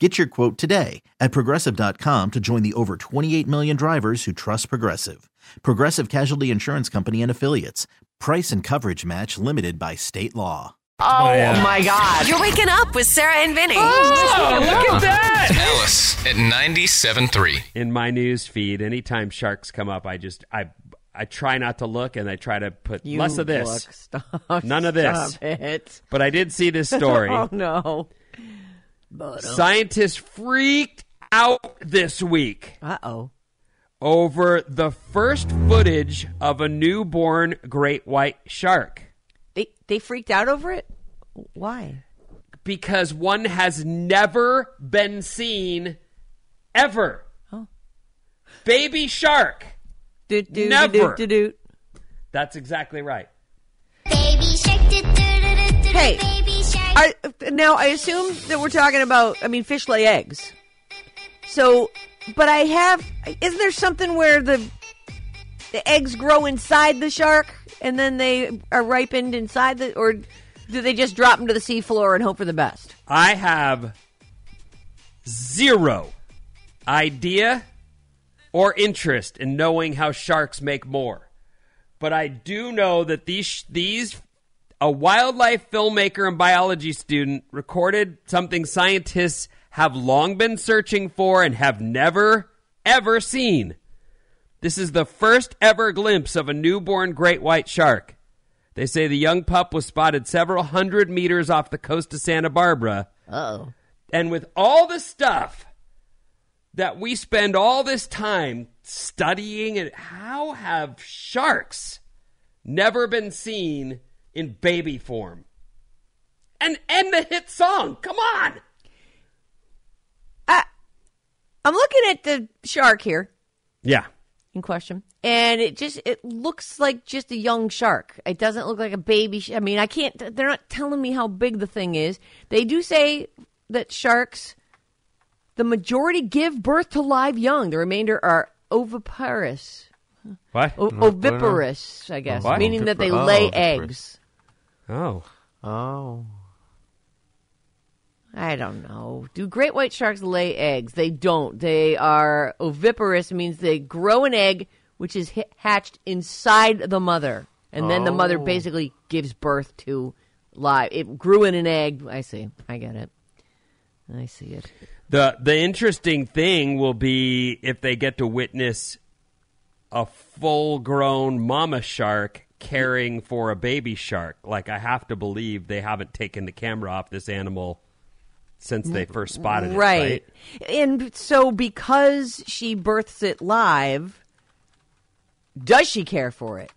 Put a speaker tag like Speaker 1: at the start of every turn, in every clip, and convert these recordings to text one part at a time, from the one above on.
Speaker 1: Get your quote today at progressive.com to join the over 28 million drivers who trust Progressive. Progressive Casualty Insurance Company and Affiliates. Price and coverage match limited by state law.
Speaker 2: Oh, oh my God.
Speaker 3: You're waking up with Sarah and Vinny.
Speaker 2: Oh, look at that.
Speaker 4: Alice at 97.3.
Speaker 5: in my news feed anytime sharks come up i just i i try not to look and i try to put
Speaker 2: You
Speaker 5: less of this
Speaker 2: look, stop,
Speaker 5: None of this.
Speaker 2: Stop it.
Speaker 5: but i did see this story
Speaker 2: Oh, no. But, uh
Speaker 5: scientists freaked out this week Uh
Speaker 2: oh.
Speaker 5: over the first footage of a newborn great white shark
Speaker 2: They, they freaked out over it? Why?
Speaker 5: because one has never been seen ever
Speaker 2: Oh.
Speaker 5: baby shark
Speaker 2: Do, do,
Speaker 5: Never.
Speaker 2: Do, do, do.
Speaker 5: that's exactly right
Speaker 6: Baby shark, do, do, do, do, do,
Speaker 2: Hey,
Speaker 6: baby shark.
Speaker 2: I, now, I assume that we're talking about, I mean, fish lay eggs. So, but I have, isn't there something where the the eggs grow inside the shark and then they are ripened inside the, or do they just drop them to the seafloor and hope for the best?
Speaker 5: I have zero idea or interest in knowing how sharks make more. But I do know that these these a wildlife filmmaker and biology student recorded something scientists have long been searching for and have never ever seen. This is the first ever glimpse of a newborn great white shark. They say the young pup was spotted several hundred meters off the coast of Santa Barbara.
Speaker 2: Oh.
Speaker 5: And with all the stuff that we spend all this time studying and how have sharks never been seen in baby form? And end the hit song. Come on.
Speaker 2: I'm looking at the shark here
Speaker 5: Yeah.
Speaker 2: in question, and it just it looks like just a young shark. It doesn't look like a baby. Sh- I mean, I can't. They're not telling me how big the thing is. They do say that sharks, the majority give birth to live young. The remainder are oviparous,
Speaker 5: What?
Speaker 2: o- oviparous, I guess,
Speaker 5: What?
Speaker 2: meaning that they
Speaker 7: Ovipar- oh,
Speaker 2: lay
Speaker 7: oviparous.
Speaker 2: eggs.
Speaker 5: Oh.
Speaker 7: Oh.
Speaker 2: I don't know. Do great white sharks lay eggs? They don't. They are oviparous, means they grow an egg which is hatched inside the mother. And then the mother
Speaker 7: Oh.
Speaker 2: basically gives birth to live. It grew in an egg. I see. I get it. I see it.
Speaker 5: The the interesting thing will be if they get to witness a full grown mama shark caring for a baby shark. Like I have to believe they haven't taken the camera off this animal since they first spotted it. Right.
Speaker 2: And so because she births it live, does she care for it?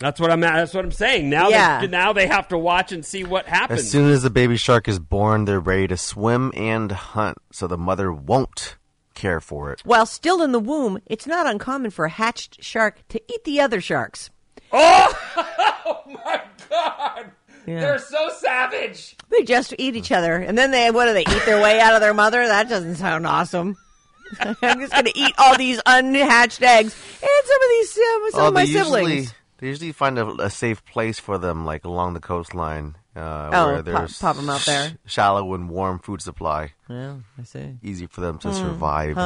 Speaker 5: That's what I'm. That's what I'm saying. Now,
Speaker 2: Yeah.
Speaker 5: they, now they have to watch and see what happens.
Speaker 7: As soon as the baby shark is born, they're ready to swim and hunt, so the mother won't care for it.
Speaker 2: While still in the womb, it's not uncommon for a hatched shark to eat the other sharks.
Speaker 5: oh my god!
Speaker 2: Yeah.
Speaker 5: They're so savage.
Speaker 2: They just eat each other, and then they what do they eat their way out of their mother? That doesn't sound awesome. I'm just going to eat all these unhatched eggs and some of these um, some
Speaker 7: oh,
Speaker 2: of my
Speaker 7: they
Speaker 2: siblings.
Speaker 7: usually they usually find a, a safe place for them, like along the coastline, uh,
Speaker 2: Oh,
Speaker 7: where
Speaker 2: pop-
Speaker 7: there's
Speaker 2: pop 'em out there.
Speaker 7: sh- shallow and warm food supply,
Speaker 2: Yeah, I see.
Speaker 7: easy for them
Speaker 2: Hmm.
Speaker 7: to survive.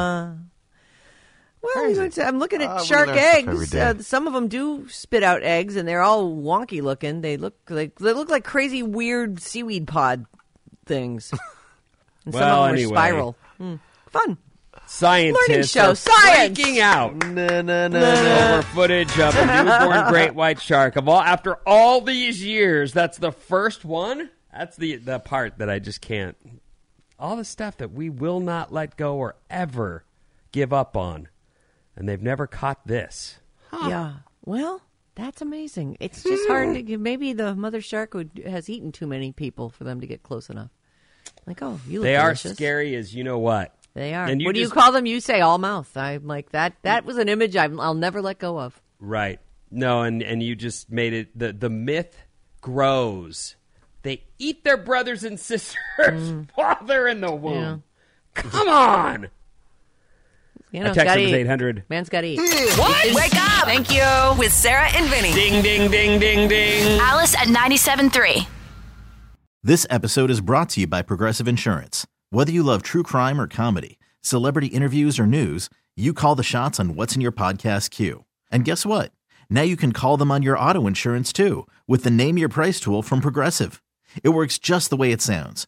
Speaker 2: Well, you know, I'm looking at
Speaker 7: we
Speaker 2: shark
Speaker 7: learn stuff every
Speaker 2: eggs. Uh, some of them do spit out eggs, and they're all wonky looking. They look like they look like crazy, weird seaweed pod things. And some
Speaker 5: Well,
Speaker 2: of them
Speaker 5: anyway.
Speaker 2: are spiral. Hmm. Fun.
Speaker 5: Scientists
Speaker 2: Learning show,
Speaker 5: are
Speaker 2: science.
Speaker 5: freaking out
Speaker 7: No, no, no, no.
Speaker 5: over footage of a newborn great white shark. Of all, after all these years, that's the first one. That's the the part that I just can't. All the stuff that we will not let go or ever give up on, and they've never caught this.
Speaker 2: Yeah. Well, that's amazing. It's just hard to give. Maybe the mother shark would, has eaten too many people for them to get close enough. Like, oh, you look
Speaker 5: They are
Speaker 2: delicious.
Speaker 5: scary as you know what.
Speaker 2: They are.
Speaker 5: And you
Speaker 2: what do
Speaker 5: just-
Speaker 2: you call them? You say all mouth. I'm like that. That was an image I'm, I'll never let go of.
Speaker 5: Right. No, and and you just made it the the myth grows. They eat their brothers and sisters mm. while they're in the womb.
Speaker 2: Yeah.
Speaker 5: Come on.
Speaker 2: You know,
Speaker 5: Our text
Speaker 2: gotta
Speaker 5: is 800.
Speaker 2: Man's got to eat. Mm.
Speaker 3: What? Wake up! Thank you. With Sarah and Vinny.
Speaker 5: Ding ding ding ding ding.
Speaker 8: Alice at 97.3.
Speaker 1: This episode is brought to you by Progressive Insurance. Whether you love true crime or comedy, celebrity interviews or news, you call the shots on what's in your podcast queue. And guess what? Now you can call them on your auto insurance too with the Name Your Price tool from Progressive. It works just the way it sounds.